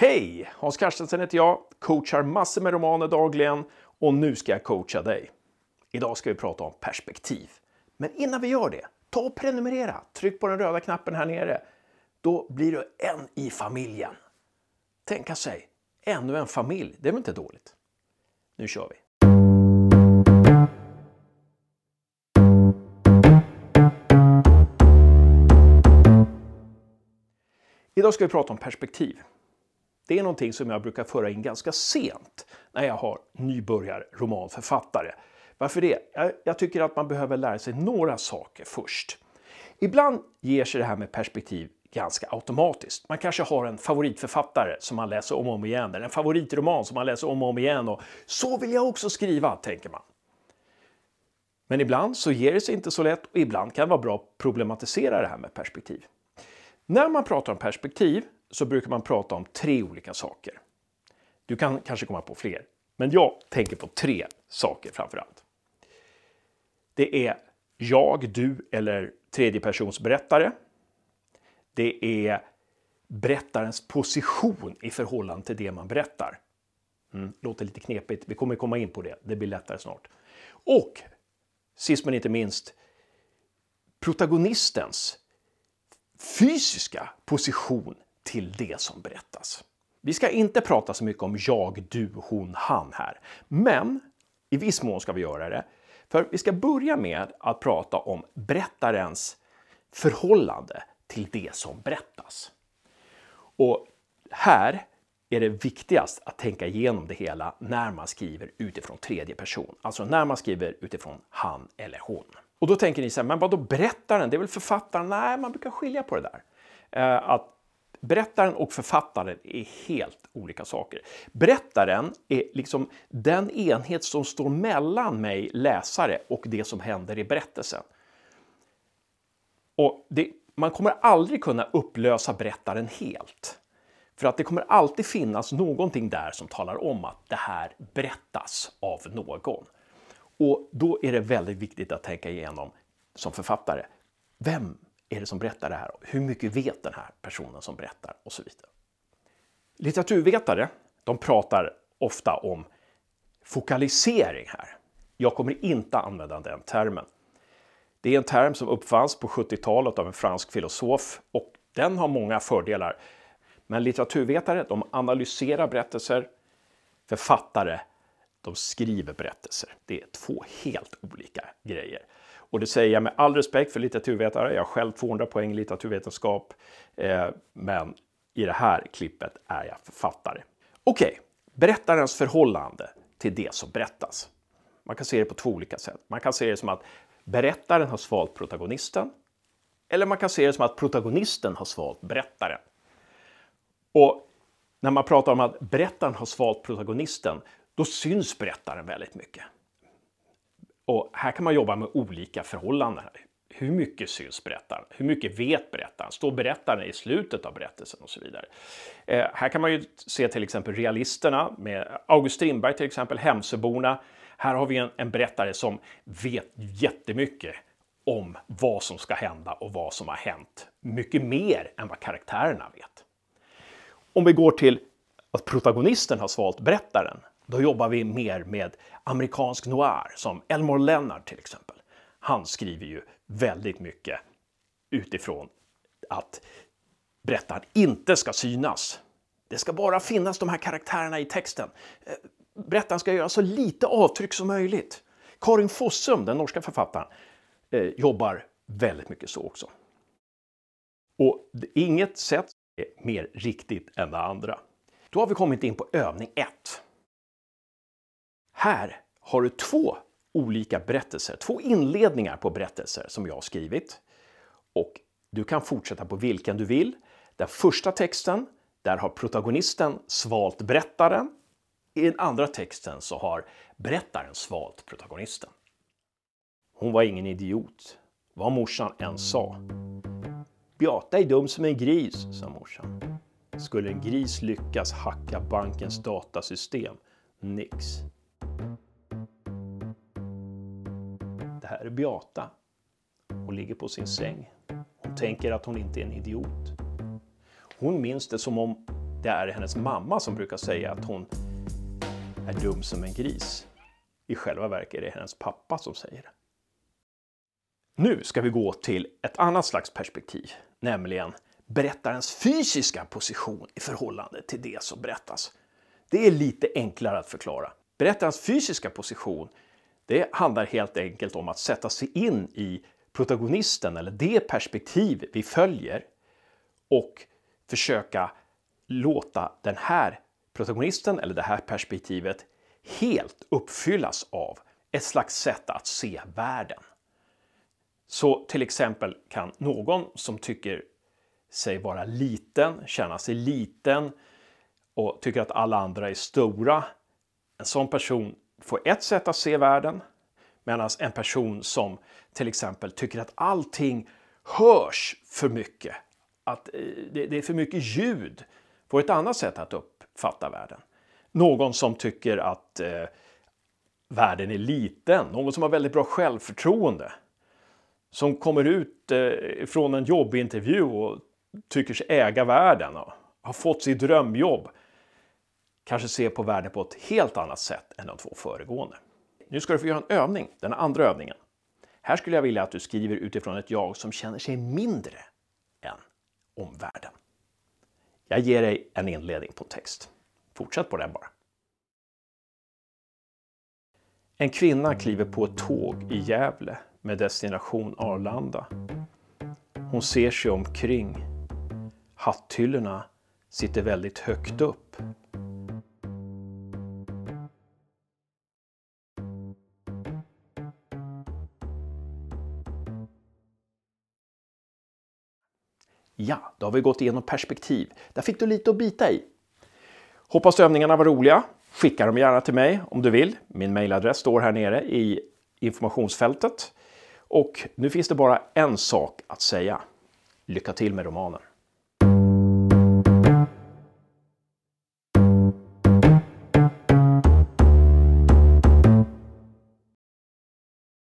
Hej! Hans Carstensen heter jag, coachar massor med romaner dagligen och nu ska jag coacha dig. Idag ska vi prata om perspektiv. Men innan vi gör det, ta och prenumerera. Tryck på den röda knappen här nere. Då blir du en i familjen. Tänka sig, ännu en familj, det är väl inte dåligt? Nu kör vi! Idag ska vi prata om perspektiv. Det är någonting som jag brukar föra in ganska sent när jag har nybörjarromanförfattare. Varför det? Jag, tycker att man behöver lära sig några saker först. Ibland ger sig det här med perspektiv ganska automatiskt. Man kanske har en favoritförfattare som man läser om och om igen, eller en favoritroman som man läser om och om igen och så vill jag också skriva, tänker man. Men ibland så ger det sig inte så lätt och ibland kan det vara bra att problematisera det här med perspektiv. När man pratar om perspektiv så brukar man prata om tre olika saker. Du kan kanske komma på fler, men jag tänker på tre saker framför allt. Det är jag, du eller tredjepersonsberättare. Det är berättarens position i förhållande till det man berättar. Mm, låter lite knepigt, vi kommer komma in på det, det blir lättare snart. Och sist men inte minst protagonistens fysiska position till det som berättas. Vi ska inte prata så mycket om jag, du, hon, han här. Men i viss mån ska vi göra det. För vi ska börja med att prata om berättarens förhållande till det som berättas. Och här är det viktigast att tänka igenom det hela när man skriver utifrån tredje person. Alltså när man skriver utifrån han eller hon. Och då tänker ni så här, men vadå berättaren? Det är väl författaren? Nej, man brukar skilja på det där. Eh, att Berättaren och författaren är helt olika saker. Berättaren är liksom den enhet som står mellan mig, läsare, och det som händer i berättelsen. Och det, man kommer aldrig kunna upplösa berättaren helt. För att det kommer alltid finnas någonting där som talar om att det här berättas av någon. Och då är det väldigt viktigt att tänka igenom som författare, vem är det som berättar det här? Hur mycket vet den här personen som berättar? Och så vidare. Litteraturvetare de pratar ofta om fokalisering här. Jag kommer inte använda den termen. Det är en term som uppfanns på 70-talet av en fransk filosof och den har många fördelar. Men litteraturvetare de analyserar berättelser, författare de skriver berättelser. Det är två helt olika grejer. Och det säger jag med all respekt för litteraturvetare. Jag har själv 200 poäng i litteraturvetenskap. Eh, men i det här klippet är jag författare. Okej, okay. berättarens förhållande till det som berättas. Man kan se det på två olika sätt. Man kan se det som att berättaren har svalt protagonisten. Eller man kan se det som att protagonisten har svalt berättaren. Och när man pratar om att berättaren har svalt protagonisten, då syns berättaren väldigt mycket. Och här kan man jobba med olika förhållanden. Hur mycket syns berättaren? Hur mycket vet berättaren? Står berättaren i slutet av berättelsen och så vidare? Eh, här kan man ju se till exempel realisterna med August Strindberg till exempel, Hemsöborna. Här har vi en, en berättare som vet jättemycket om vad som ska hända och vad som har hänt. Mycket mer än vad karaktärerna vet. Om vi går till att protagonisten har svalt berättaren då jobbar vi mer med amerikansk noir som Elmore Leonard till exempel. Han skriver ju väldigt mycket utifrån att berättaren inte ska synas. Det ska bara finnas de här karaktärerna i texten. Eh, berättaren ska göra så lite avtryck som möjligt. Karin Fossum, den norska författaren, eh, jobbar väldigt mycket så också. Och inget sätt är mer riktigt än det andra. Då har vi kommit in på övning 1. Här har du två olika berättelser, två inledningar på berättelser som jag har skrivit. Och du kan fortsätta på vilken du vill. Den första texten, där har protagonisten svalt berättaren. I den andra texten så har berättaren svalt protagonisten. Hon var ingen idiot, vad morsan än sa. Beata är dum som en gris, sa morsan. Skulle en gris lyckas hacka bankens datasystem? Nix. Här är Beata. Hon ligger på sin säng. Hon tänker att hon inte är en idiot. Hon minns det som om det är hennes mamma som brukar säga att hon är dum som en gris. I själva verket är det hennes pappa som säger det. Nu ska vi gå till ett annat slags perspektiv, nämligen berättarens fysiska position i förhållande till det som berättas. Det är lite enklare att förklara. Berättarens fysiska position det handlar helt enkelt om att sätta sig in i protagonisten eller det perspektiv vi följer och försöka låta den här protagonisten eller det här perspektivet helt uppfyllas av ett slags sätt att se världen. Så till exempel kan någon som tycker sig vara liten, känna sig liten och tycker att alla andra är stora. En sån person får ett sätt att se världen medan en person som till exempel tycker att allting hörs för mycket, att eh, det är för mycket ljud, får ett annat sätt att uppfatta världen. Någon som tycker att eh, världen är liten, någon som har väldigt bra självförtroende, som kommer ut eh, från en jobbintervju och tycker sig äga världen och har fått sitt drömjobb, kanske ser på världen på ett helt annat sätt än de två föregående. Nu ska du få göra en övning, den andra övningen. Här skulle jag vilja att du skriver utifrån ett jag som känner sig mindre än omvärlden. Jag ger dig en inledning på text. Fortsätt på den bara. En kvinna kliver på ett tåg i Gävle med destination Arlanda. Hon ser sig omkring. Hatthyllorna sitter väldigt högt upp. Ja, då har vi gått igenom perspektiv. Där fick du lite att bita i. Hoppas övningarna var roliga. Skicka dem gärna till mig om du vill. Min mejladress står här nere i informationsfältet. Och nu finns det bara en sak att säga. Lycka till med romanen!